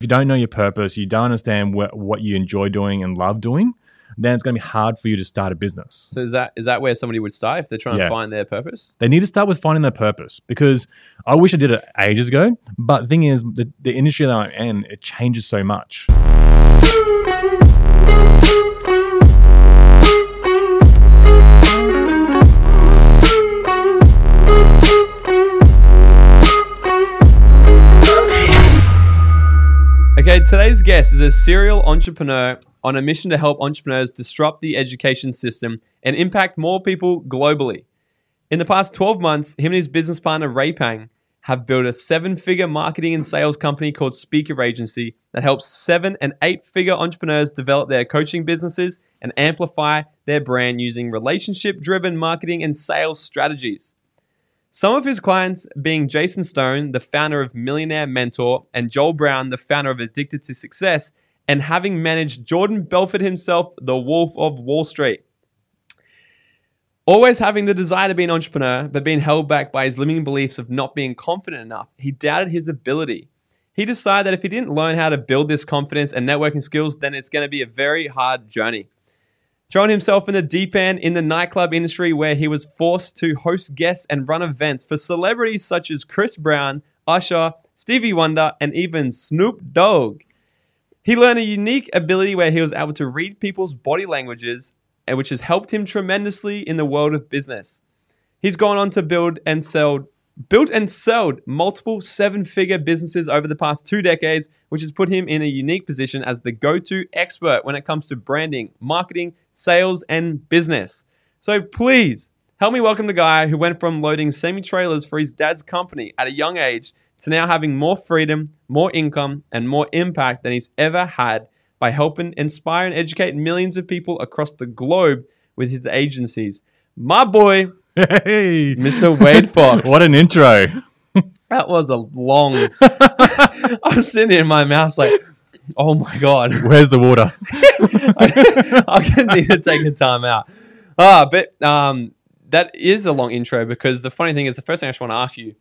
you don't know your purpose, you don't understand what, what you enjoy doing and love doing, then it's going to be hard for you to start a business. So is that is that where somebody would start if they're trying Yeah. to find their purpose? They need to start with finding their purpose because I wish I did it ages ago. But the thing is, the, the industry that I'm in, it changes so much. Okay, today's guest is a serial entrepreneur on a mission to help entrepreneurs disrupt the education system and impact more people globally. In the past 12 months, him and his business partner Ray Pang have built a seven-figure marketing and sales company called Speaker Agency that helps seven and eight-figure entrepreneurs develop their coaching businesses and amplify their brand using relationship-driven marketing and sales strategies. Some of his clients being Jason Stone, the founder of Millionaire Mentor, and Joel Brown, the founder of Addicted to Success, and having managed Jordan Belfort himself, the Wolf of Wall Street. Always having the desire to be an entrepreneur, but being held back by his limiting beliefs of not being confident enough, he doubted his ability. He decided that if he didn't learn how to build this confidence and networking skills, then it's going to be a very hard journey thrown himself in the deep end in the nightclub industry where he was forced to host guests and run events for celebrities such as Chris Brown, Usher, Stevie Wonder, and even Snoop Dogg. He learned a unique ability where he was able to read people's body languages, and which has helped him tremendously in the world of business. He's gone on to build and sell built and sold multiple seven-figure businesses over the past two decades, which has put him in a unique position as the go-to expert when it comes to branding, marketing, sales, and business. So please help me welcome the guy who went from loading semi-trailers for his dad's company at a young age to now having more freedom, more income, and more impact than he's ever had by helping inspire and educate millions of people across the globe with his agencies. My boy, Hey, Mr. Wade Foxx. what an intro! That was a long. I was sitting in my mouth like, oh my god, Where's the water? I'm gonna need to take the time out. Ah, but um, that is a long intro because the funny thing is, the first thing I just want to ask you,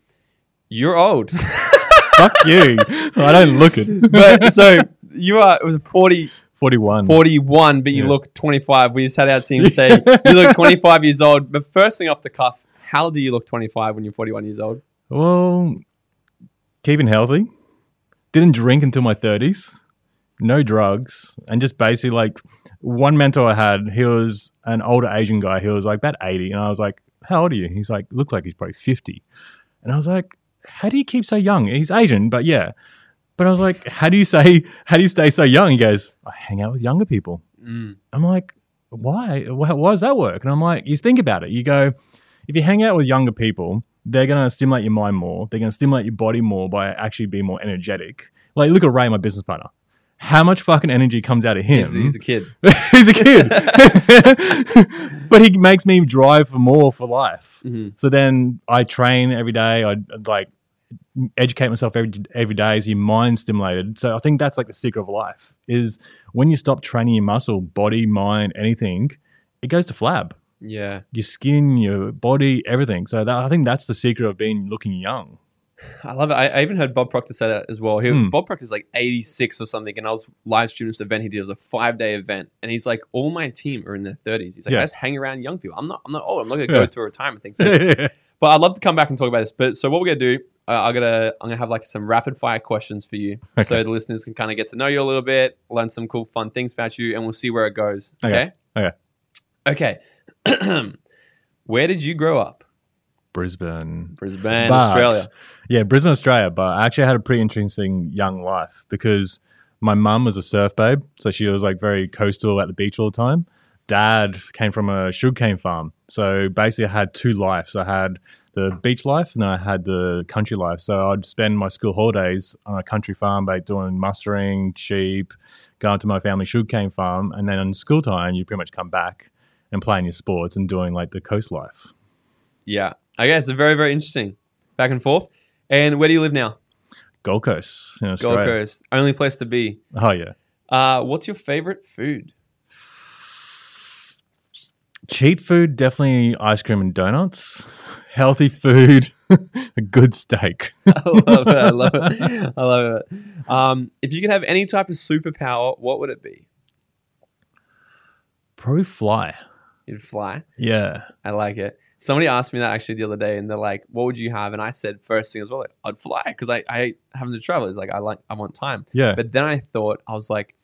you're old, Fuck you! I don't look it. but so you are. It was 40, Forty-one. 41, but you Yeah. look 25. We just had our team say you look 25 years old. But first thing off the cuff, how do you look 25 when you're 41 years old? Well, keeping healthy. Didn't drink until my thirties. No drugs, and just basically like one mentor I had. He was an older Asian guy. He was like about eighty, and I was like, "How old are you?" He's like, "Looked like he's probably 50. And I was like, "How do you keep so young?" He's Asian, but yeah. But I was like, "How do you say? How do you stay so young?" He goes, "I hang out with younger people." Mm. I'm like, why? Why, why does that work? And I'm like, you think about it. You go, if you hang out with younger people, they're going to stimulate your mind more. They're going to stimulate your body more by actually being more energetic. Like, look at Ray, my business partner. How much fucking energy comes out of him? He's, he's a kid. He's a kid. but he makes me drive for more for life. Mhm. So then I train every day. I like educate myself every every day as your mind stimulated. So I think that's like the secret of life is when you stop training your muscle, body, mind, anything, it goes to flab. Yeah. Your skin, your body, everything. So that, I think that's the secret of being looking young. I love it. I, I even heard Bob Proctor say that as well. He, Hmm. Bob Proctor's like 86 or something, and I was live streaming this event he did. It was a five day event, and he's like, all my team are in their 30s. He's like, Yeah. I just hang around young people. I'm not. I'm not old. I'm not gonna go to a retirement thing. So, but I'd love to come back and talk about this. But so what we're gonna do? Uh, I'm gonna I'm gonna have like some rapid fire questions for you, so the listeners can kind of get to know you a little bit, learn some cool fun things about you, and we'll see where it goes. Okay. Okay. Okay. where did you grow up? Brisbane. Brisbane, But- Australia. Yeah, Brisbane, Australia. But I actually had a pretty interesting young life because my mum was a surf babe. So she was like very coastal at the beach all the time. Dad came from a sugarcane farm. So basically, I had two lives. I had the beach life and then I had the country life. So I'd spend my school holidays on a country farm, like doing mustering, sheep, going to my family sugarcane farm. And then on school time, you pretty much come back and playing your sports and doing like the coast life. Yeah. Okay, so very, very interesting. Back and forth. And where do you live now? Gold Coast in Gold Coast. Only place to be. Oh, yeah. Uh, what's your favorite food? Cheat food, definitely ice cream and donuts. Healthy food, a good steak. I love it. I love it. I love it. Um, if you could have any type of superpower, what would it be? Probably fly. You'd fly. Yeah. I like it. Somebody asked me that actually the other day, and they're like, "What would you have?" And I said, first thing as well, like, I'd fly because I, I hate having to travel. It's like I like I want time. Yeah. But then I thought I was like,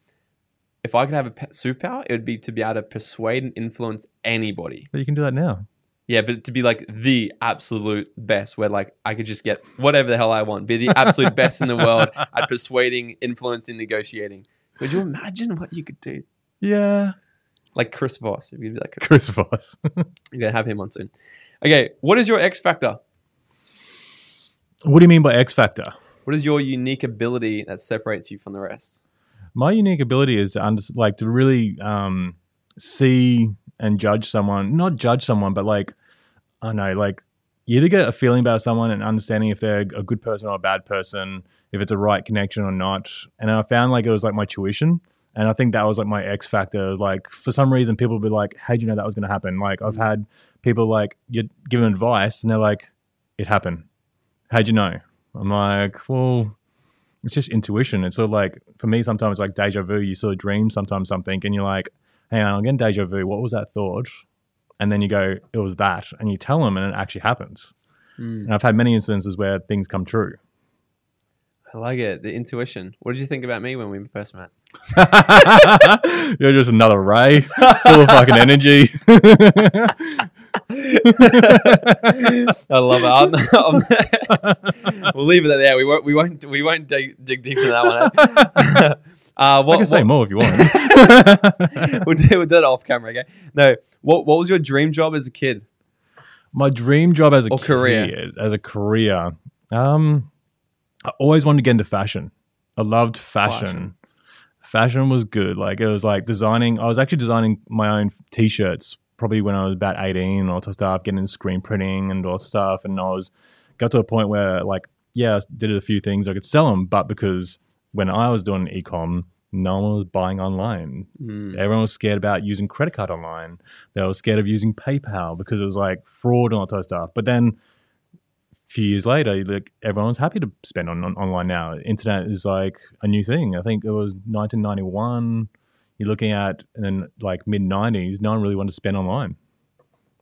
if I could have a pe- superpower, it would be to be able to persuade and influence anybody. But you can do that now. Yeah, but to be like the absolute best, where like I could just get whatever the hell I want, be the absolute best in the world at persuading, influencing, negotiating. Could you imagine what you could do? Yeah. Like Chris Voss, if you'd be like Chris, Chris Voss. you're gonna have him on soon. Okay, what is your X factor? what do you mean by X Factor? What is your unique ability that separates you from the rest? My unique ability is to under, like to really um, see and judge someone. Not judge someone, but like I don't know, like you either get a feeling about someone and understanding if they're a good person or a bad person, if it's a right connection or not. And I found like it was like my tuition. And I think that was like my X factor. Like for some reason, people would be like, "How'd you know that was going to happen?" Like I've had people like you give them advice, and they're like, "It happened." How'd you know? I'm like, well, it's just intuition. It's sort of like for me, sometimes like deja vu. You sort of dream sometimes something, and you're like, "Hang on, I'm getting deja vu. What was that thought?" And then you go, "It was that," and you tell them, and it actually happens. Mm, And I've had many instances where things come true. I like it. The intuition. What did you think about me when we first met? You're just another ray, full of fucking energy. I love it. I'll- I'll- we'll leave it there. We won't. We won't. We won't dig, dig deep into that one. eh? uh, what, I can say what- more if you want. we'll, do, we'll do it off camera. Okay. No. What What was your dream job as a kid? My dream job as a Or career. as a career, um, I always wanted to get into fashion. I loved fashion. Fashion. Fashion. was good. Like it was like designing. I was actually designing my own t-shirts probably when I was about eighteen and all that stuff, getting into screen printing and all that stuff. And I was got to a point where like yeah, I did a few things I could sell them, but because when I was doing ecom, no one was buying online. Mm. Everyone was scared about using credit card online. They were scared of using PayPal because it was like fraud and all that stuff. But then few years later, like everyone's happy to spend on, on online now. Internet is like a new thing. I think it was 1991. You're looking at and then like mid 90s. No one really wanted to spend online.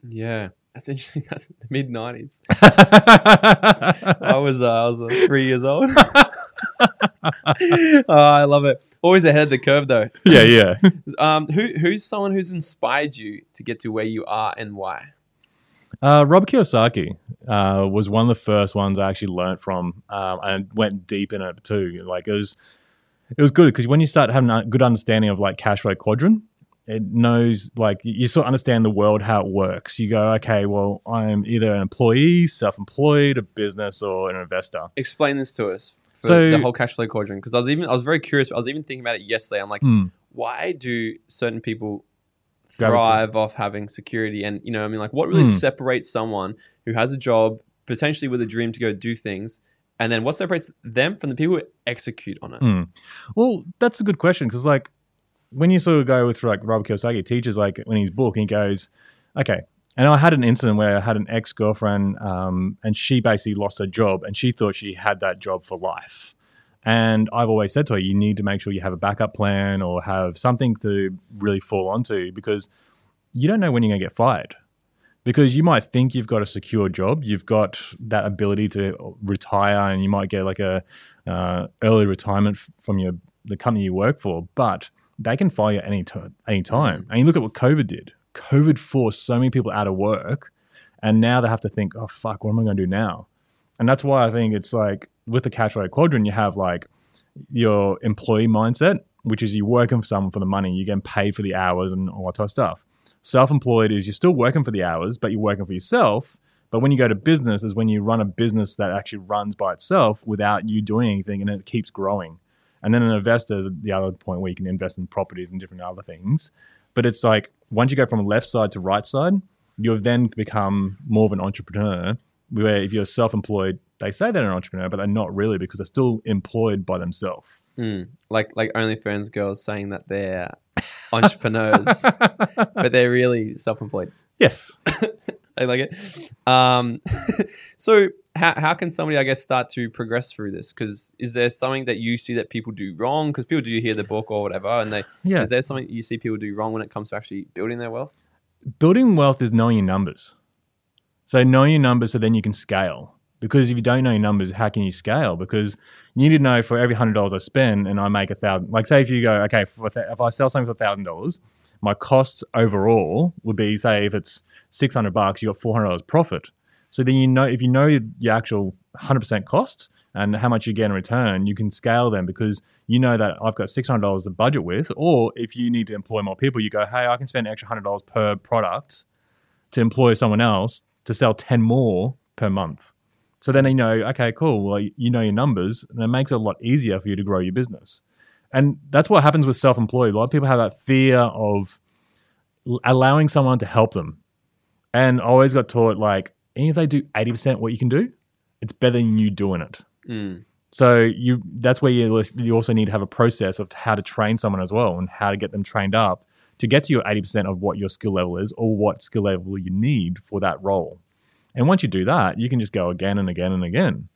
Yeah. That's interesting. That's the mid nineties. I was uh, I was uh, three years old. oh, I love it. Always ahead of the curve though. yeah, yeah. Um, who who's someone who's inspired you to get to where you are and why? Uh, Rob Kiyosaki uh, was one of the first ones I actually learned from, um, and went deep in it too. Like it was, it was good because when you start having a good understanding of like cash flow quadrant, it knows like you sort of understand the world how it works. You go, okay, well, I'm either an employee, self-employed, a business, or an investor. Explain this to us for So- the whole cash flow quadrant because I was even I was very curious. I was even thinking about it yesterday. I'm like, Hmm. why do certain people Thrive off having security? And you know, I mean, like, what really Hmm. separates someone who has a job, potentially with a dream to go do things, and then what separates them from the people who execute on it? Hmm. Well, that's a good question because, like, when you sort of go with like Robert Kiyosaki teaches, like, when his book, he goes, okay. And I had an incident where I had an ex girlfriend, um, and she basically lost her job, and she thought she had that job for life. And I've always said to her, you need to make sure you have a backup plan or have something to really fall onto because you don't know when you're going to get fired. Because you might think you've got a secure job, you've got that ability to retire, and you might get like a uh, early retirement from your the company you work for, but they can fire you any time. Any time. And you look at what COVID did. COVID forced so many people out of work, and now they have to think, oh fuck, what am I going to do now? And that's why I think it's like with the cash flow quadrant, you have like your employee mindset, which is you're working for someone for the money, you're getting paid for the hours and all that type of stuff. Self-employed is you're still working for the hours, but you're working for yourself. But when you go to business, is when you run a business that actually runs by itself without you doing anything, and it keeps growing. And then an investor is the other point where you can invest in properties and different other things. But it's like once you go from left side to right side, you've then become more of an entrepreneur. Where if you're self-employed, they say they're an entrepreneur, but they're not really because they're still employed by themselves. Mm. Like like OnlyFans girls saying that they're entrepreneurs, but they're really self-employed. Yes. I like it. Um, so how, how can somebody, I guess, start to progress through this? Because is there something that you see that people do wrong? Because people do hear the book or whatever, and they Yeah. is there something you see people do wrong when it comes to actually building their wealth? building wealth is knowing your numbers. So knowing your numbers, so then you can scale. Because if you don't know your numbers, how can you scale? Because you need to know for every hundred dollars I spend and I make a thousand. Like say if you go, okay, if I sell something for thousand dollars, my costs overall would be say if it's six hundred bucks, you got four hundred dollars profit. So then you know if you know your actual hundred percent cost and how much you get in return, you can scale them because you know that I've got six hundred dollars to budget with. Or if you need to employ more people, you go, hey, I can spend an extra hundred dollars per product to employ someone else to sell ten more per month. So then you know, okay, cool. Well, you know your numbers, and it makes it a lot easier for you to grow your business. And that's what happens with self-employed. A lot of people have that fear of allowing someone to help them. And I always got taught like, even if they do eighty percent what you can do, it's better than you doing it. Mm. So you that's where you you also need to have a process of how to train someone as well and how to get them trained up to get to your 80% of what your skill level is or what skill level you need for that role. And once you do that, you can just go again and again and again.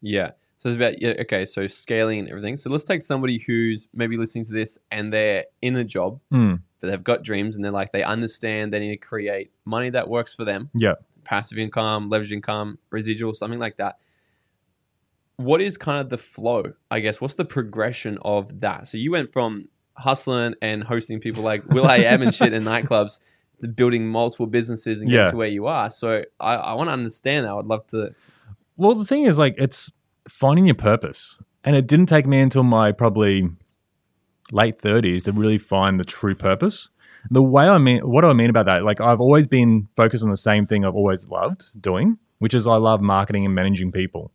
Yeah. So it's about yeah, okay, so scaling and everything. So let's take somebody who's maybe listening to this and they're in a job, Mm, but they've got dreams and they're like they understand they need to create money that works for them. yeah. passive income, leverage income, residual, something like that. What is kind of the flow? I guess what's the progression of that? So you went from hustling and hosting people like Will I Am and shit in nightclubs building multiple businesses and Yeah. getting to where you are. So I, I want to understand that. I would love to. Well, the thing is, like, it's finding your purpose. And it didn't take me until my probably late 30s to really find the true purpose. The way I mean, what do I mean about that? Like, I've always been focused on the same thing I've always loved doing, which is I love marketing and managing people.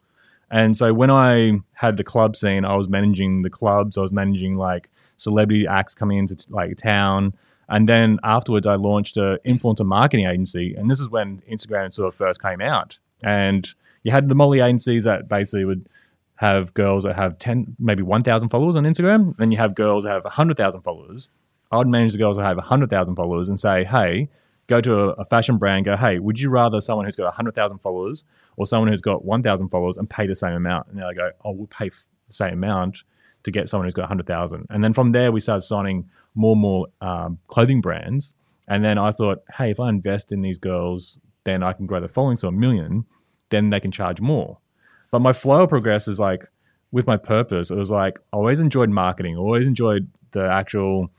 And so when I had the club scene, I was managing the clubs, I was managing like celebrity acts coming into t- like town. And then afterwards, I launched an influencer marketing agency. And this is when Instagram sort of first came out. And you had the Molly agencies that basically would have girls that have 10, maybe 1,000 followers on Instagram. Then you have girls that have 100,000 followers. I'd manage the girls that have 100,000 followers and say, hey, go to a, a fashion brand, go, hey, would you rather someone who's got 100,000 followers or someone who's got 1,000 followers and pay the same amount? And they go, oh, we'll pay the same amount to get someone who's got 100,000. And then from there, we started signing more and more um, clothing brands. And then I thought, hey, if I invest in these girls, then I can grow the following to a million, then they can charge more. But my flow progress is like with my purpose, it was like I always enjoyed marketing, always enjoyed the actual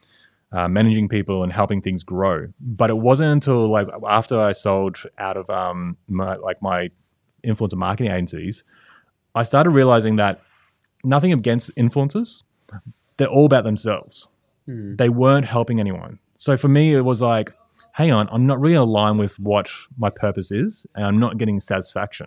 uh, managing people and helping things grow. But it wasn't until like after I sold out of um, my, like my influencer marketing agencies, I started realizing that nothing against influencers, they're all about themselves. Hmm. They weren't helping anyone. So for me, it was like, hang on, I'm not really aligned with what my purpose is, and I'm not getting satisfaction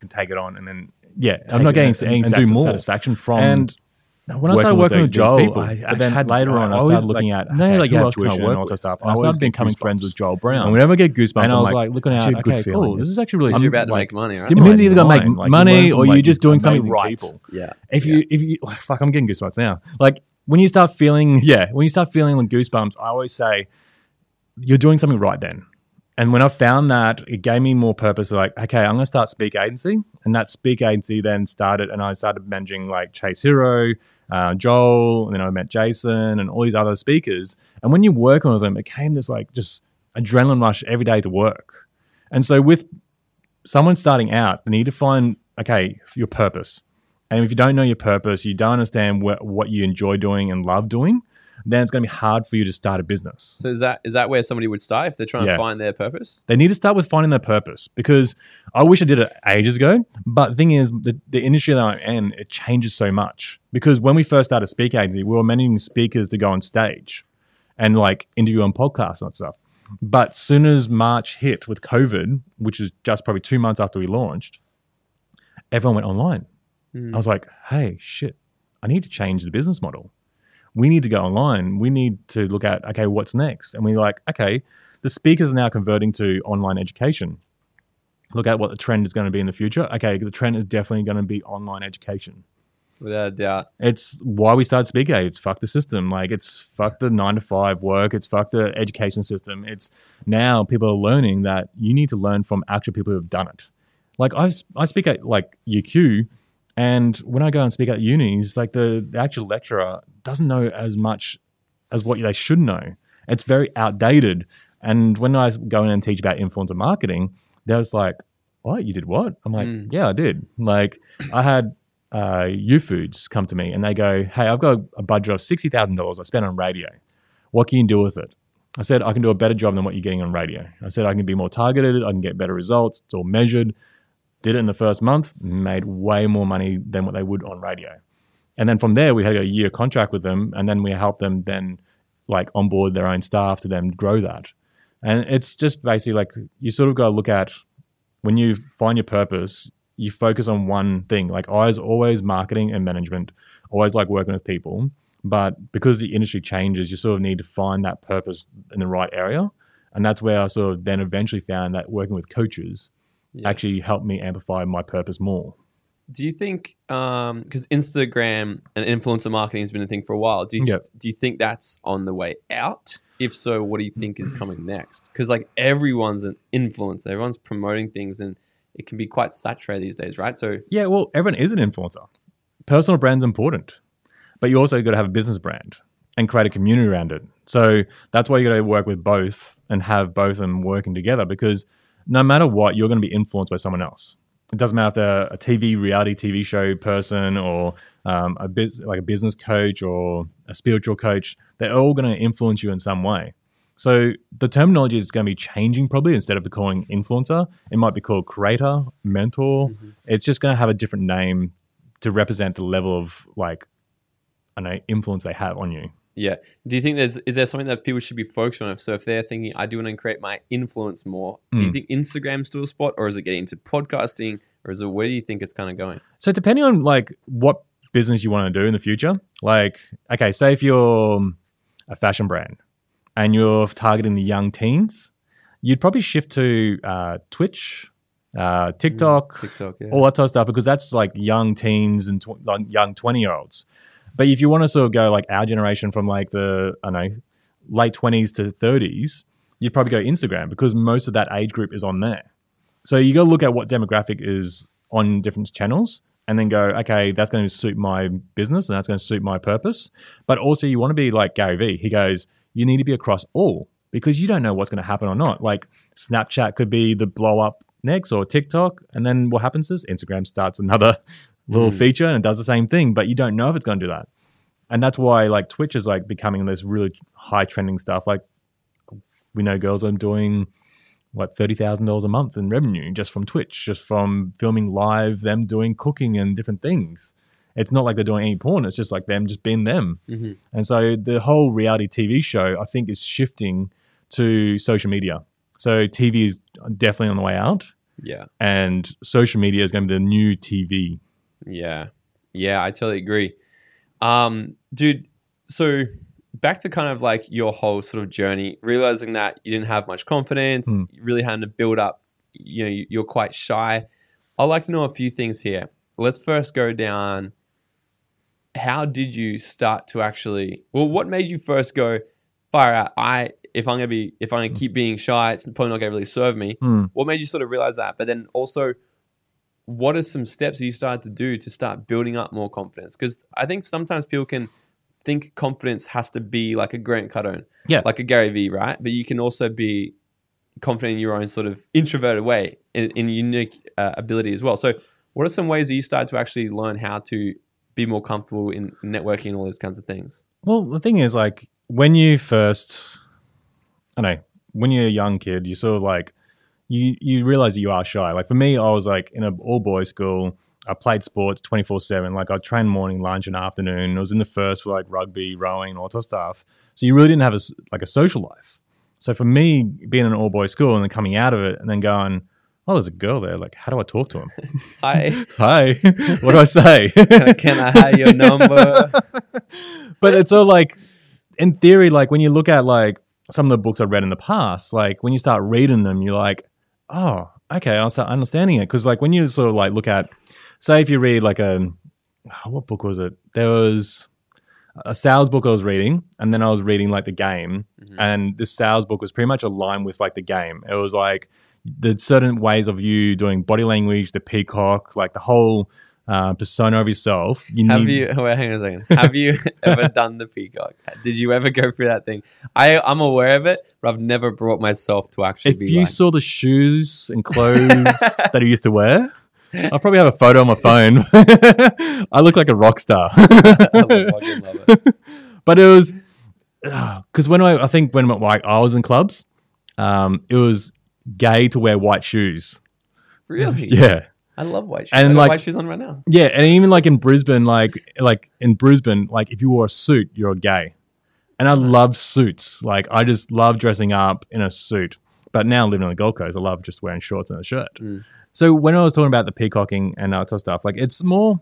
to take it on and then yeah, I'm not getting and- any and do more. satisfaction from And when I started working with, these Joel, people. I, but then had later on, I, always, started looking like, at no, okay, like who you have else can I tuition and work all with? that stuff. And I I started becoming goosebumps. friends with Joel Brown. And whenever I get goosebumps, and I was like looking it's at actually a good okay, feeling. cool. This is actually really Because you're about to like, make money, right? It means stimulating either gonna make. Like, money learn or you're just doing something amazing right. people. Yeah. If you if you like, fuck, I'm getting goosebumps now. Like when you start feeling yeah, when you start feeling like goosebumps, I always say you're doing something right then. And when I found that, it gave me more purpose. Like, okay, I'm going to start Speak Agency, and that Speak Agency then started, and I started managing like Chase Hero, uh, Joel, and then I met Jason and all these other speakers. And when you're working with them, it came this like just adrenaline rush every day to work. And so with someone starting out, they need to find okay your purpose. And if you don't know your purpose, you don't understand what, what you enjoy doing and love doing, then it's going to be hard for you to start a business. So is that is that where somebody would start if they're trying Yeah. to find their purpose? They need to start with finding their purpose because I wish I did it ages ago. But the thing is, the, the industry that I'm in, it changes so much. Because when we first started Speak Agency, we were managing speakers to go on stage and like interview on podcasts and stuff. But soon as March hit with COVID, which is just probably two months after we launched, everyone went online. Hmm. I was like, hey, shit, I need to change the business model. We need to go online. We need to look at, okay, what's next? And we're like, okay, the speakers are now converting to online education. Look at what the trend is going to be in the future. Okay, the trend is definitely going to be online education. without a doubt. It's why we started Speak. It's fuck the system. Like it's fuck the nine to five work. It's fuck the education system. It's now people are learning that you need to learn from actual people who have done it. Like I, I speak at like UQ, and when I go and speak at unis, like the, the actual lecturer doesn't know as much as what they should know. It's very outdated. And when I go in and teach about influencer marketing, they was like, "What? You did what?" I'm like, Mm. "Yeah, I did." Like I had uh, U Foods come to me and they go, "Hey, I've got a budget of sixty thousand dollars I spent on radio. What can you do with it?" I said, "I can do a better job than what you're getting on radio." I said, "I can be more targeted. I can get better results. It's all measured." Did it in the first month, made way more money than what they would on radio. And then from there, we had a year contract with them, and then we helped them then like onboard their own staff to then grow that. And it's just basically like you sort of got to look at when you find your purpose, you focus on one thing. Like I was always marketing and management, always like working with people. But because the industry changes, you sort of need to find that purpose in the right area. And that's where I sort of then eventually found that working with coaches Yeah. actually helped me amplify my purpose more. Do you think um, because Instagram and influencer marketing has been a thing for a while? Do you Yeah. do you think that's on the way out? If so, what do you think is coming next? Because like everyone's an influencer, everyone's promoting things, and it can be quite saturated these days, right? So Yeah, well, everyone is an influencer. Personal brand's important, but you also got to have a business brand and create a community around it. So that's why you got to work with both and have both of them working together because no matter what, you're going to be influenced by someone else. It doesn't matter if they're a TV reality TV show person or um, a biz, like a business coach or a spiritual coach. They're all going to influence you in some way. So the terminology is going to be changing probably instead of calling influencer, it might be called creator, mentor. It's just going to have a different name to represent the level of like I know influence they have on you. Yeah, do you think there's is there something that people should be focused on? So if they're thinking, I do want to create my influence more, do you Mm. think Instagram's still a spot, or is it getting into podcasting, or is it where do you think it's kind of going? So depending on like what business you want to do in the future, like okay, say if you're a fashion brand and you're targeting the young teens, you'd probably shift to uh, Twitch, uh, TikTok, TikTok, yeah. all that sort of stuff because that's like young teens and tw- like young 20 year olds. But if you want to sort of go like our generation from like the, I don't know, late 20s to 30s, you'd probably go Instagram because most of that age group is on there. So you got to look at what demographic is on different channels and then go, okay, that's going to suit my business and that's going to suit my purpose. But also, you want to be like Gary Vee. He goes, you need to be across all because you don't know what's going to happen or not. Like Snapchat could be the blow up next or TikTok. And then what happens is Instagram starts another little Mm. feature and it does the same thing, but you don't know if it's going to do that. And that's why like Twitch is like becoming this really high trending stuff. Like we know girls are doing what thirty thousand dollars a month in revenue just from Twitch, just from filming live, them doing cooking and different things. It's not like they're doing any porn. It's just like them just being them. hmm And so the whole reality TV show, I think, is shifting to social media. So TV is definitely on the way out, Yeah. and social media is going to be the new TV. Yeah. Yeah, I totally agree. Um, dude, so back to kind of like your whole sort of journey, realizing that you didn't have much confidence, Mm. you really had to build up, you know, you- you're quite shy. I'd like to know a few things here. Let's first go down how did you start to actually well what made you first go fire out i if i'm gonna be if i'm gonna keep being shy it's probably not gonna really serve me Hmm. what made you sort of realize that but then also what are some steps that you started to do to start building up more confidence? Because i think sometimes people can think confidence has to be like a grant cardone. Yeah. like a gary vee right? But you can also be confident in your own sort of introverted way in, in unique uh, ability as well. So what are some ways that you started to actually learn how to be more comfortable in networking and all those kinds of things? Well, the thing is, like, when you first, I don't know, when you're a young kid, you sort of like, you you realize that you are shy. Like for me, I was like in an all boys school. I played sports twenty four seven. Like I trained morning, lunch, and afternoon. I was in the first for like rugby, rowing, all that of stuff. So you really didn't have a like a social life. So for me, being in an all boys school and then coming out of it and then going, oh, there's a girl there. Like, how do I talk to him? hi Hi, what do I say? can i have your number but it's all like in theory like when you look at like some of the books i've read in the past like when you start reading them you're like oh okay i'll start understanding it because like when you sort of like look at say if you read like a oh, what book was it? There was a sales book I was reading, and then I was reading like the game, Mhm. and this sales book was pretty much aligned with like the game. It was like the certain ways of you doing body language, the peacock, like the whole uh, persona of yourself. You Have need, you? Wait, hang on a second. Have you ever done the peacock? Did you ever go through that thing? I I'm aware of it, but I've never brought myself to actually If you like. saw the shoes and clothes that I used to wear, I'll probably have a photo on my phone. I look like a rock star. I love it. but it was because when I, I think when like I was in clubs, um, it was gay to wear white shoes. Really? Yeah, I love white shoes. And I like- white shoes on right now. yeah, and even like in Brisbane, like like in Brisbane, like if you wore a suit, you're a gay. And I love suits. Like I just love dressing up in a suit. But now living on the Gold Coast, I love just wearing shorts and a shirt. Mm. So when I was talking about the peacocking and that sort of stuff, like it's more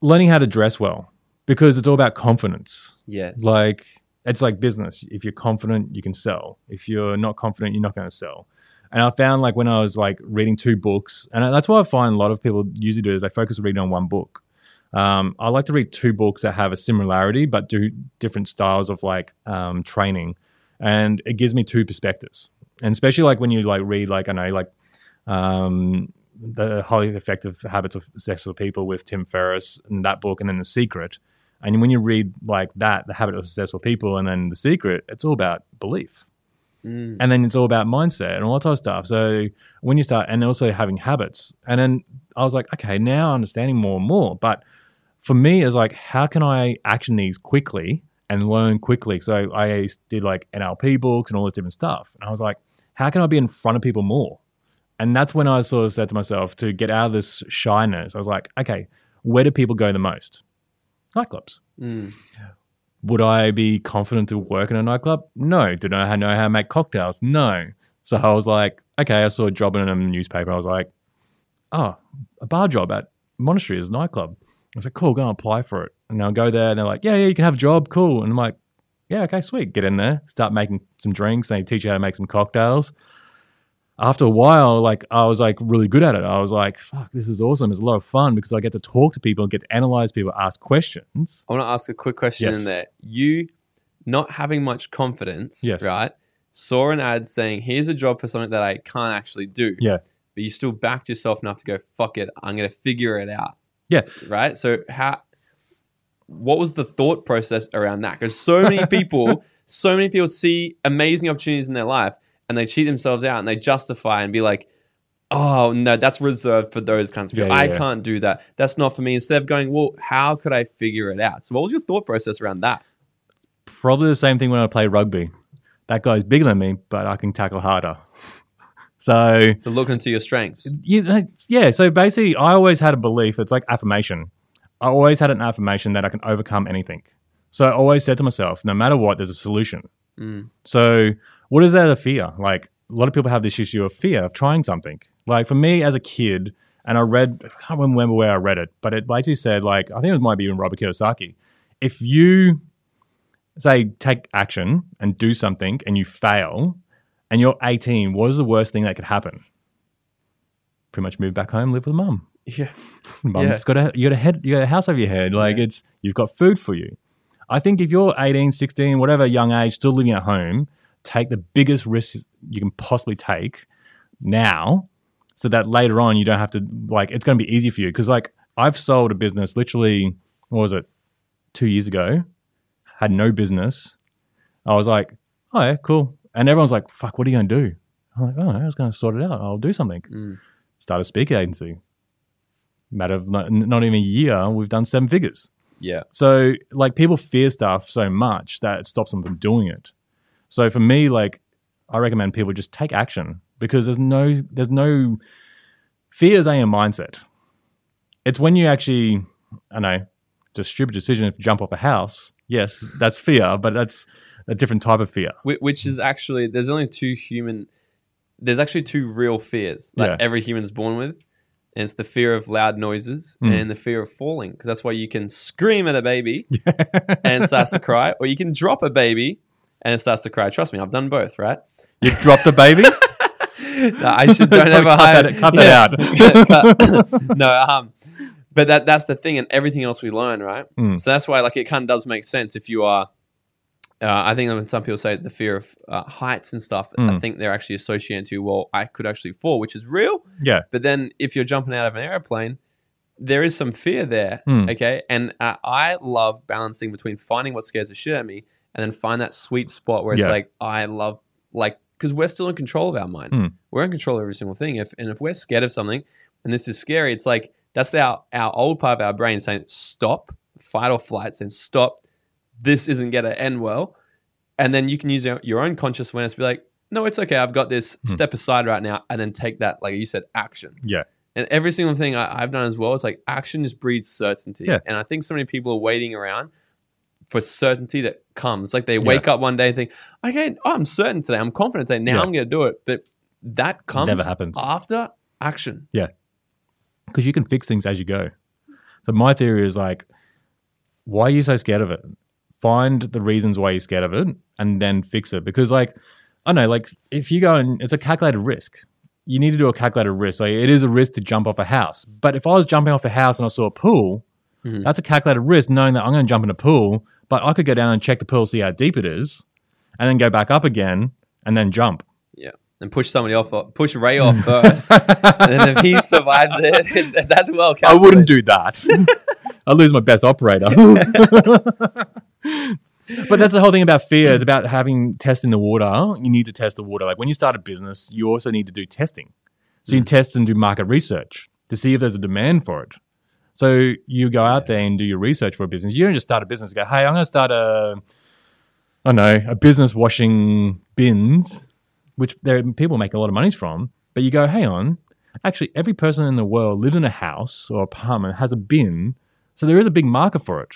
learning how to dress well because it's all about confidence. Yes. Like it's like business. If you're confident, you can sell. If you're not confident, you're not going to sell. And I found like when I was like reading two books, and that's why I find a lot of people usually do is they focus reading on one book. Um, I like to read two books that have a similarity but do different styles of like um, training, and it gives me two perspectives. And especially like when you like read like I know like um, the highly effective habits of successful people with Tim Ferriss and that book, and then The Secret. And when you read like that, The Habit of Successful People, and then The Secret, it's all about belief. Mm. And then it's all about mindset and all that type of stuff. So when you start, and also having habits. And then I was like, okay, now understanding more and more. But for me, it's like, how can I action these quickly and learn quickly? So I did like NLP books and all this different stuff. And I was like, how can I be in front of people more? And that's when I sort of said to myself to get out of this shyness. I was like, okay, where do people go the most? Nightclubs. Mm. Would I be confident to work in a nightclub? No. Did I know how to make cocktails? No. So I was like, okay, I saw a job in a newspaper. I was like, oh, a bar job at Monastery is a nightclub. I was like, cool, go and apply for it. And I'll go there and they're like, yeah, yeah, you can have a job. Cool. And I'm like, yeah, okay, sweet. Get in there, start making some drinks. They teach you how to make some cocktails. After a while, like I was like really good at it. I was like, fuck, this is awesome. It's a lot of fun because I get to talk to people, get to analyze people, ask questions. I want to ask a quick question Yes. in there. You not having much confidence, Yes. right? Saw an ad saying, "Here's a job for something that I can't actually do." Yeah. But you still backed yourself enough to go, "Fuck it, I'm going to figure it out." Yeah. Right. So how? What was the thought process around that? Because so many people, so many people see amazing opportunities in their life and they cheat themselves out and they justify and be like, "Oh no, that's reserved for those kinds of people. Yeah, yeah, I yeah. can't do that. That's not for me." Instead of going, "Well, how could I figure it out?" So, what was your thought process around that? Probably the same thing when I play rugby. That guy's bigger than me, but I can tackle harder. So To look into your strengths. yeah, yeah. So basically, I always had a belief. It's like affirmation. I always had an affirmation that I can overcome anything. So I always said to myself, no matter what, there's a solution. Mm. So what is that a fear? Like a lot of people have this issue of fear of trying something. Like for me as a kid, and I read, I can't remember where I read it, but it basically said like I think it might be even Robert Kiyosaki. If you say take action and do something and you fail, and you're 18, what is the worst thing that could happen? Pretty much move back home, live with mum. Yeah. Mum's got a you got a head you got a house over your head. Like Yeah. it's you've got food for you. I think if you're 18, 16, whatever young age, still living at home, take the biggest risks you can possibly take now, so that later on you don't have to like it's going to be easy for you. Because like I've sold a business literally, what was it, two years ago, had no business. I was like, oh yeah, cool, and everyone's like, fuck, what are you going to do? I'm like, oh, I was going to sort it out. I'll do something. Mm. Start a speaker agency. Matter of not, not even a year, we've done seven figures. Yeah. So like people fear stuff so much that it stops them from doing it. So for me, like I recommend people just take action because there's no there's no fear is a mindset. It's when you actually I know it's a stupid decision if you jump off a house. Yes, that's fear, but that's a different type of fear. Which is actually, there's only two human, there's actually two real fears that Yeah. every human's born with. And it's the fear of loud noises Mm. and the fear of falling. Because that's why you can scream at a baby and starts to cry, or you can drop a baby and it starts to cry. Trust me, I've done both, right? You dropped a baby. no, I should don't ever Cut hire. that- cut that Yeah. Cut- no, um, but that that's the thing, and everything else we learn, right? Mm. So that's why, like, it kind of does make sense if you are. Uh, I think when some people say the fear of uh, heights and stuff, I Mm. think they're actually associated to well, I could actually fall, which is real. Yeah. But then if you're jumping out of an airplane, there is some fear there. Mm. Okay. And uh, I love balancing between finding what scares the shit out of me and then find that sweet spot where it's Yeah. like, I love, like, because we're still in control of our mind. Mm. We're in control of every single thing. If And if we're scared of something and this is scary, it's like, that's our, our old part of our brain saying, stop, fight or flight, saying, stop, this isn't going to end well. And then you can use your, your own conscious awareness to be like, no, it's okay. I've got this. Hmm. Step aside right now, and then take that, like you said, action. Yeah. And every single thing I, I've done as well is like action just breeds certainty. Yeah. And I think so many people are waiting around for certainty that comes. It's like they Yeah. wake up one day and think, okay, oh, I'm certain today. I'm confident today. Now Yeah. I'm going to do it. But that comes Never happens. after action. Yeah. Because you can fix things as you go. So my theory is like, why are you so scared of it? Find the reasons why you're scared of it, and then fix it. Because like, I don't know, like if you go and it's a calculated risk. You need to do a calculated risk. Like it is a risk to jump off a house. But if I was jumping off a house and I saw a pool, Mhm. that's a calculated risk, knowing that I'm going to jump in a pool. But I could go down and check the pool, see how deep it is, and then go back up again and then jump. Yeah. And push somebody off, uh, push Ray off first. and then if he survives it, that's well I wouldn't do that. I lose my best operator. but that's the whole thing about fear. It's about having test in the water. You need to test the water. Like when you start a business, you also need to do testing. So you mm. test and do market research to see if there's a demand for it. So you go out there and do your research for a business. You don't just start a business and go, hey, I'm going to start a, I don't know, a business washing bins, which there people make a lot of money from. But you go, hang on, actually every person in the world lives in a house or apartment has a bin so there is a big market for it.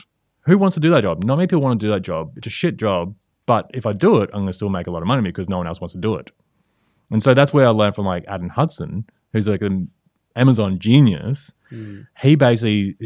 Who wants to do that job? Not many people want to do that job. It's a shit job but if i do it i'm going to still make a lot of money because no one else wants to do it. And so that's where i learned from like adam hudson who's like an amazon genius Mm. he basically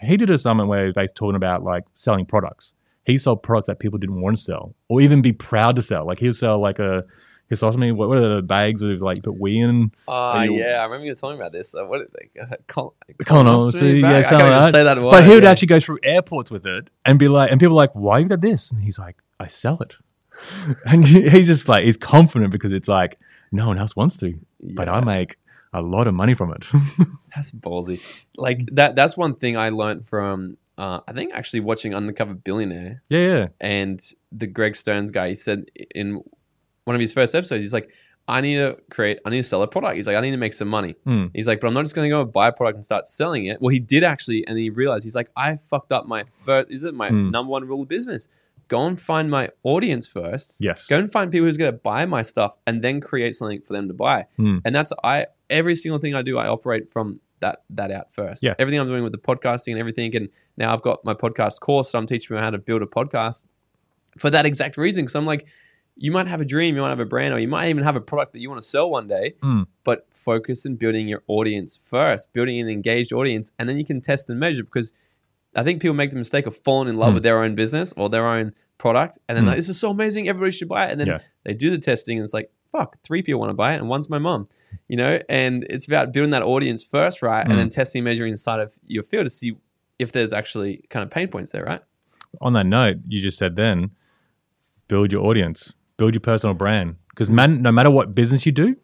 he did a summit where he was basically talking about like selling products he sold products that people didn't want to sell or even be proud to sell like he would sell like a he sold me what, what are the bags with like put we in Oh, Are you- yeah. I remember you were talking about this. Uh, what did they, uh, col- Colonoscopy, yeah. I something can't even like say that word. But he would yeah. actually go through airports with it and be like, and people are like, why you got this? And he's like, I sell it. And he's just like, he's confident because it's like, no one else wants to, but I Yeah. make a lot of money from it. That's ballsy. Like that. That's one thing I learned from. Uh, I think actually watching Undercover Billionaire yeah, yeah. and the Greg Stearns guy. He said in one of his first episodes, he's like, "I need to create. I need to sell a product." He's like, "I need to make some money." Mm. He's like, "But I'm not just going to go and buy a product and start selling it." Well, he did actually, and he realized he's like, "I fucked up my first. Is it my Mm. number one rule of business? Go and find my audience first. Yes. Go and find people who's going to buy my stuff, and then create something for them to buy." Mm. And that's I every single thing I do, I operate from that that out first. Yeah. Everything I'm doing with the podcasting and everything, and now I've got my podcast course, so I'm teaching people how to build a podcast for that exact reason. Because I'm like, you might have a dream, you might have a brand, or you might even have a product that you want to sell one day, Mm. but focus on building your audience first, building an engaged audience, and then you can test and measure. Because I think people make the mistake of falling in love Mm. with their own business or their own product, and then Mm. like, this is so amazing, everybody should buy it, and then Yeah. they do the testing, and it's like, fuck, three people want to buy it, and one's my mom you know and it's about building that audience first right Mm. and then testing measuring inside of your field to see if there's actually kind of pain points there right On that note, you just said then, build your audience, build your personal brand. Because man, no matter what business you do,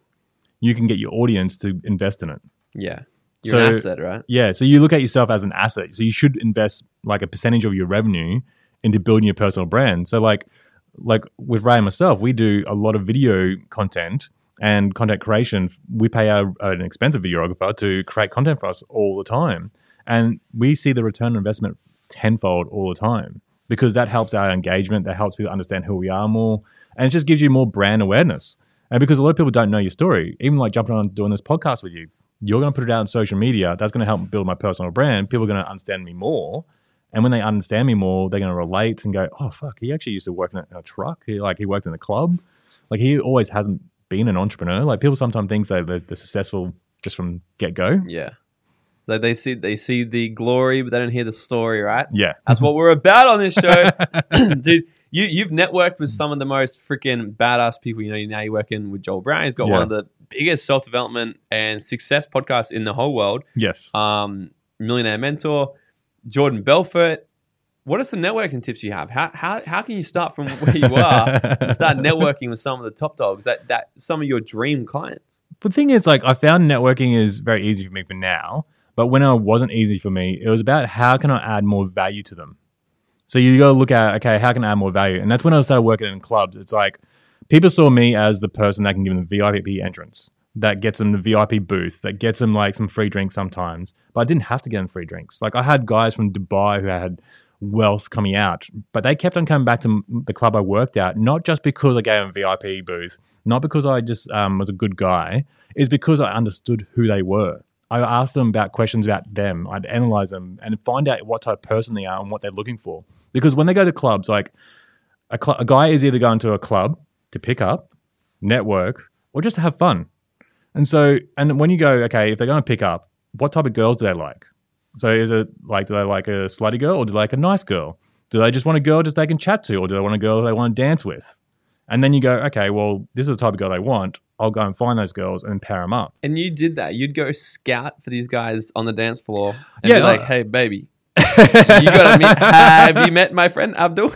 you can get your audience to invest in it. yeah you're an asset right Yeah, so you look at yourself as an asset. So you should invest like a percentage of your revenue into building your personal brand. So like like with Ray and myself, we do a lot of video content and content creation. We pay our, an expensive videographer to create content for us all the time, and we see the return on investment tenfold all the time because that helps our engagement. That helps people understand who we are more, and it just gives you more brand awareness. And because a lot of people don't know your story, even like jumping on doing this podcast with you, you're going to put it out on social media. That's going to help build my personal brand. People are going to understand me more. And when they understand me more, they're going to relate and go, oh, fuck, he actually used to work in a, in a truck. He, like, he worked in a club. Like, he always hasn't been an entrepreneur. Like, people sometimes think they're, they're successful just from get go. yeah like they see they see the glory but they don't hear the story right Yeah. that's what we're about on this show dude you, you've networked with some of the most freaking badass people you know now you're working with joel brown he's got Yeah. one of the biggest self-development and success podcasts in the whole world Yes. um, millionaire mentor, Jordan Belfort. What are some networking tips you have? How, how, how can you start from where you are and start networking with some of the top dogs that, that some of your dream clients? But the thing is, like, I found networking is very easy for me for now. But when it wasn't easy for me, it was about how can I add more value to them. So you to look at okay, how can I add more value? And that's when I started working in clubs. It's like people saw me as the person that can give them the VIP entrance, that gets them the VIP booth, that gets them like some free drinks sometimes. But I didn't have to get them free drinks. Like I had guys from Dubai who had wealth coming out, but they kept on coming back to the club I worked at, not just because I gave them VIP booth, not because I just um, was a good guy, is because I understood who they were. I asked them about questions about them. I'd analyze them and find out what type of person they are and what they're looking for. Because when they go to clubs, like a, cl- a guy is either going to a club to pick up, network, or just to have fun. And so, and when you go, okay, if they're going to pick up, what type of girls do they like? So is it like, do they like a slutty girl or do they like a nice girl? Do they just want a girl just they can chat to or do they want a girl they want to dance with? And then you go, okay, well, this is the type of girl they want. I'll go and find those girls and pair them up. And you did that. You'd go scout for these guys on the dance floor and Yeah, be like, hey, baby, you gotta meet. Have you met my friend Abdul?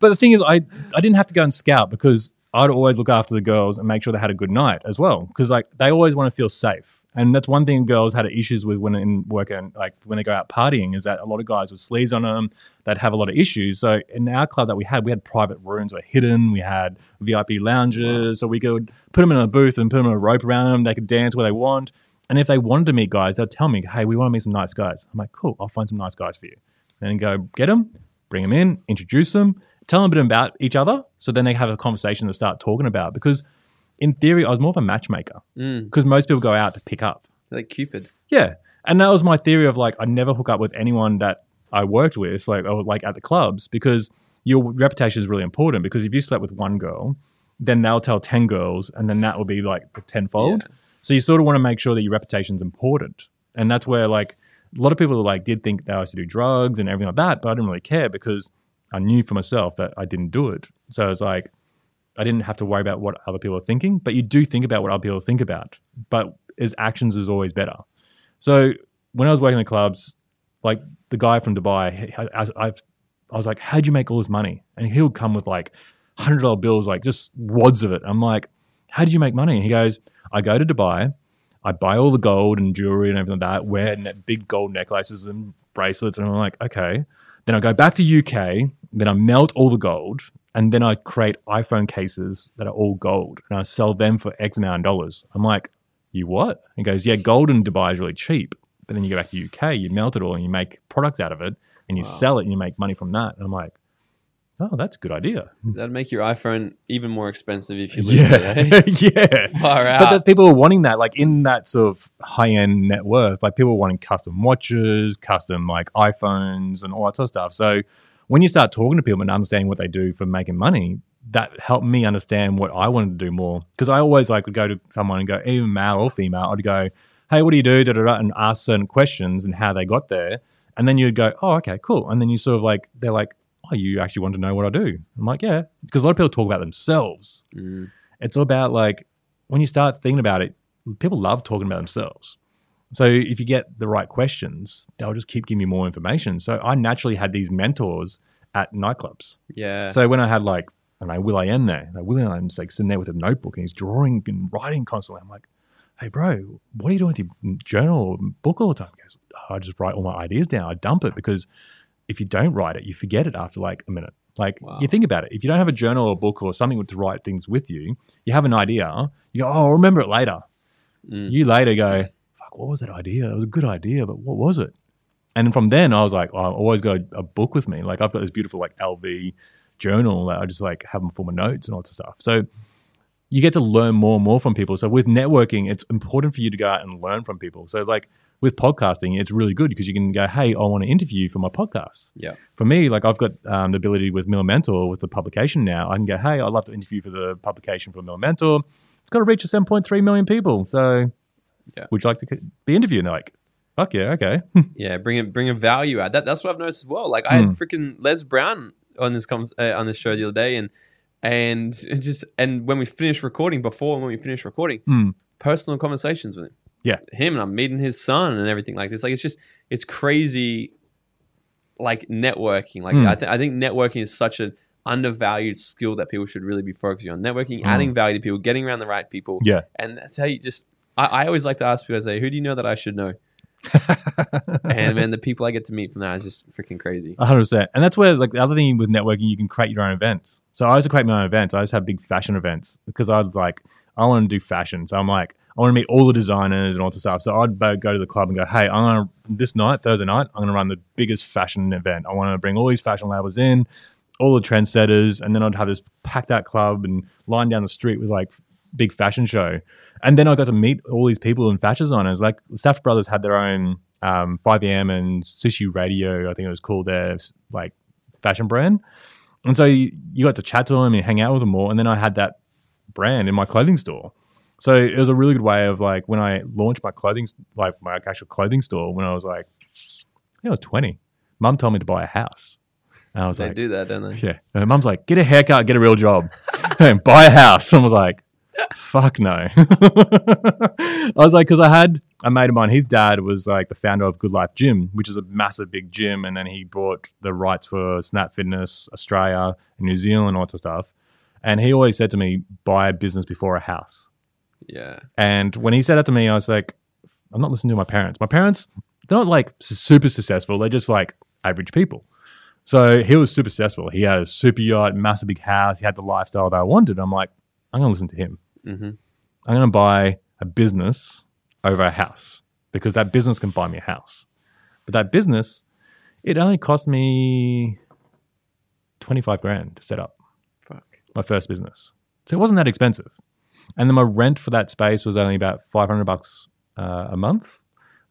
But the thing is, I, I didn't have to go and scout because I'd always look after the girls and make sure they had a good night as well. Because like they always want to feel safe, and that's one thing girls had issues with when in working, like when they go out partying, is that a lot of guys with sleeves on them, they'd have a lot of issues. So in our club that we had, we had private rooms were hidden, we had VIP lounges, so we could put them in a booth and put them in a rope around them. They could dance where they want. And if they wanted to meet guys, they'd tell me, "Hey, we want to meet some nice guys." I'm like, "Cool, I'll find some nice guys for you." And then go get them, bring them in, introduce them, tell them a bit about each other, so then they have a conversation to start talking about. Because in theory, I was more of a matchmaker Mm, because most people go out to pick up. like Cupid. Yeah, and that was my theory of like I never hook up with anyone that I worked with, like or like at the clubs, because your reputation is really important. Because if you slept with one girl, then they'll tell ten girls, and then that will be like tenfold. Yeah. So you sort of want to make sure that your reputation's important, and that's where like a lot of people like did think they used to do drugs and everything like that, but I didn't really care because I knew for myself that I didn't do it. So it's like I didn't have to worry about what other people are thinking, but you do think about what other people think about. But his actions is always better. So when I was working in the clubs, like the guy from Dubai, I, I, I was like, "How'd you make all this money?" And he would come with like hundred dollar bills, like just wads of it. I'm like, "How did you make money?" And he goes, "I go to Dubai, I buy all the gold and jewelry and everything like that, wear big gold necklaces and bracelets." And I'm like, "Okay." Then I go back to UK, then I melt all the gold, and then I create iPhone cases that are all gold, and I sell them for X amount of dollars. I'm like, you what? He goes, yeah, gold in Dubai is really cheap. But then you go back to UK, you melt it all and you make products out of it and you Wow. sell it and you make money from that. And I'm like, oh, that's a good idea. That'd make your iPhone even more expensive if you lose it. Eh? yeah. Far out. But the people are wanting that, like in that sort of high end net worth, like people were wanting custom watches, custom like iPhones and all that sort of stuff. So when you start talking to people and understanding what they do for making money, that helped me understand what I wanted to do more. Because I always like would go to someone and go, even male or female, I'd go, hey, what do you do? Da, da, da, and ask certain questions and how they got there. And then you'd go, oh, okay, cool. And then you sort of like, they're like, oh, you actually want to know what I do? I'm like, yeah. Because a lot of people talk about themselves. Mm. It's all about like, when you start thinking about it, people love talking about themselves. So if you get the right questions, they'll just keep giving you more information. So I naturally had these mentors at nightclubs. Yeah. So when I had like, and I know, will.i.am there, like will.i.am's like sitting there with a notebook and he's drawing and writing constantly. I'm like, hey, bro, what are you doing with your journal or book all the time? He goes, oh, I just write all my ideas down. I dump it because if you don't write it, you forget it after like a minute. Like Wow. you think about it. If you don't have a journal or a book or something to write things with you, you have an idea. You go, oh, I'll remember it later. Mm. You later go, fuck, what was that idea? It was a good idea, but what was it? And from then I was like, oh, I always got a, a book with me. Like I've got this beautiful like LV journal that I just like have them for my notes and all that stuff. So you get to learn more and more from people. So with networking, it's important for you to go out and learn from people. So like with podcasting, it's really good because you can go, hey, I want to interview you for my podcast. Yeah. For me, like I've got um, the ability with Mill Mentor with the publication now. I can go, hey, I'd love to interview for the publication for Mill Mentor. It's got to reach a 7.3 million people. So Yeah. would you like to be interviewed? And they're like, fuck yeah, okay. Yeah, bring a bring a value out. That, that's what I've noticed as well. Like I had Mm. freaking Les Brown on this com- uh, on this show the other day, and and just and when we finished recording, before and when we finished recording, Mm. personal conversations with him. Yeah. him and I'm meeting his son and everything like this. Like it's just it's crazy. Like networking, like Mm. I, th- I think networking is such an undervalued skill that people should really be focusing on. Networking, Mm. adding value to people, getting around the right people, Yeah. and that's how you just. I, I always like to ask people, I say, "Who do you know that I should know?" and man, the people I get to meet from that is just freaking crazy. Hundred percent. And that's where like the other thing with networking, you can create your own events. So I used to create my own events. I used to have big fashion events because I'd like I want to do fashion. So I'm like I want to meet all the designers and all the stuff. So I'd go to the club and go, hey, I'm gonna this night Thursday night, I'm gonna run the biggest fashion event. I want to bring all these fashion labels in, all the trendsetters, and then I'd have this packed out club and line down the street with like big fashion show. And then I got to meet all these people in fashion designers. Like Staff Brothers had their own um, 5am and Sushi Radio, I think it was called their like fashion brand. And so you, you got to chat to them and hang out with them more. And then I had that brand in my clothing store. So it was a really good way of like when I launched my clothing, like my actual clothing store when I was like, I think I was 20. Mum told me to buy a house. And I was like They like, do that, don't they? yeah. And mum's like, get a haircut, get a real job, and buy a house. And I was like, fuck no. I was like, because I had a mate of mine, his dad was like the founder of Good Life Gym, which is a massive big gym. And then he bought the rights for Snap Fitness, Australia, and New Zealand, all that stuff. And he always said to me, buy a business before a house. Yeah. And when he said that to me, I was like, I'm not listening to my parents. My parents, they're not like super successful. They're just like average people. So he was super successful. He had a super yacht, massive big house. He had the lifestyle that I wanted. I'm like, I'm going to listen to him. hmm I'm going to buy a business over a house because that business can buy me a house. But that business, it only cost me 25 grand to set up Fuck. my first business. So it wasn't that expensive. And then my rent for that space was only about 500 bucks uh, a month.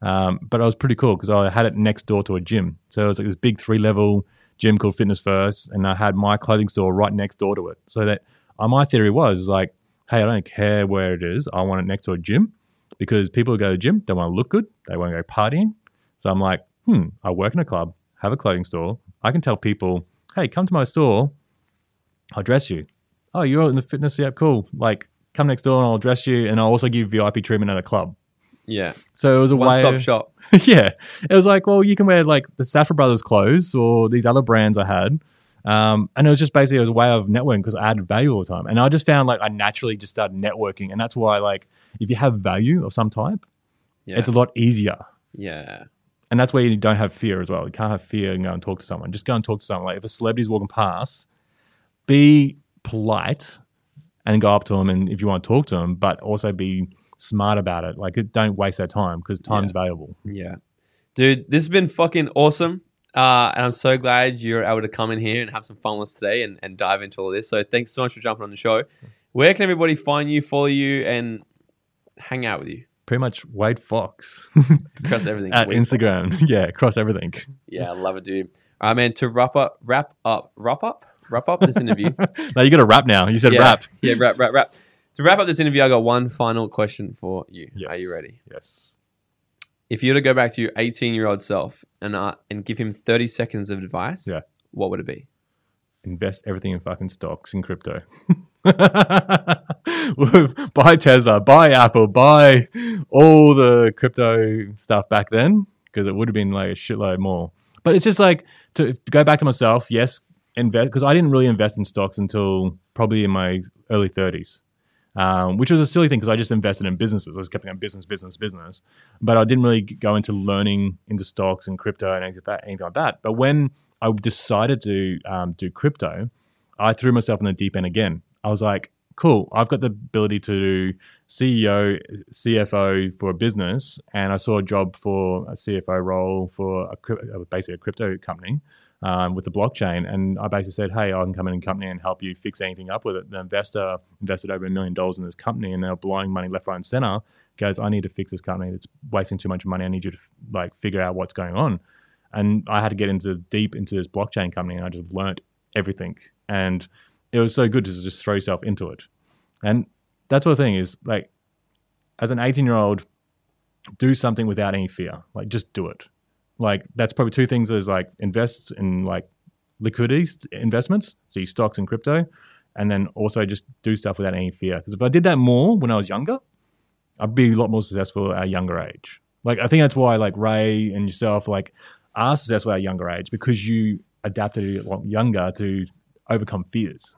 Um, but it was pretty cool because I had it next door to a gym. So it was like this big three level gym called Fitness First. And I had my clothing store right next door to it. So that uh, my theory was like, hey, I don't care where it is. I want it next to a gym because people who go to the gym, they want to look good. They want to go partying. So I'm like, hmm, I work in a club, have a clothing store. I can tell people, hey, come to my store. I'll dress you. Oh, you're in the fitness? Yeah, cool. Like, come next door and I'll dress you, and I'll also give you VIP treatment at a club. Yeah. So it was a one stop shop. yeah, it was like, well, you can wear like the Safra Brothers clothes or these other brands I had, um, and it was just basically it was a way of networking because I added value all the time, and I just found like I naturally just started networking, and that's why like if you have value of some type, Yeah. it's a lot easier. yeah. And that's where you don't have fear as well. You can't have fear and go and talk to someone. Just go and talk to someone. Like if a celebrity's walking past, be polite and go up to them. And if you want to talk to them, but also be smart about it. Like don't waste their time because time's valuable. Yeah. Dude, this has been fucking awesome. Uh, and I'm so glad you're able to come in here and have some fun with us today and, and dive into all this. So thanks so much for jumping on the show. Where can everybody find you, follow you, and hang out with you? Pretty much Wade Foxx Across everything. at Wait, Instagram. yeah, across everything. Yeah, I love it, dude. All right, man. To wrap up, wrap up, wrap up, wrap up this interview. now you got to wrap now. You said yeah, rap. Yeah, wrap, wrap, wrap. To wrap up this interview, I got one final question for you. Yes. Are you ready? Yes. If you were to go back to your 18 year old self and uh, and give him 30 seconds of advice, Yeah. what would it be? Invest everything in fucking stocks and crypto. buy Tesla, buy Apple, buy all the crypto stuff back then because it would have been like a shitload more. But it's just like to go back to myself. Yes, invest because I didn't really invest in stocks until probably in my early thirties, um, which was a silly thing because I just invested in businesses. I was keeping on business, business, business, but I didn't really go into learning into stocks and crypto and anything like that. Anything like that. But when I decided to um, do crypto, I threw myself in the deep end again. I was like, cool, I've got the ability to do CEO, CFO for a business, and I saw a job for a CFO role for a, basically a crypto company um, with the blockchain. And I basically said, hey, I can come in and company and help you fix anything up with it. The investor invested over a million dollars in this company, and they're blowing money left, right, and center. Goes, I need to fix this company. It's wasting too much money. I need you to like figure out what's going on. And I had to get into deep into this blockchain company, and I just learnt everything. And it was so good to just throw yourself into it. And that's what the thing is like, as an 18 year old, do something without any fear. Like, just do it. Like, that's probably two things is like invest in like liquidity investments, so your stocks and crypto, and then also just do stuff without any fear. Because if I did that more when I was younger, I'd be a lot more successful at a younger age. Like I think that's why like Ray and yourself like are successful at a younger age because you adapted a lot younger to overcome fears.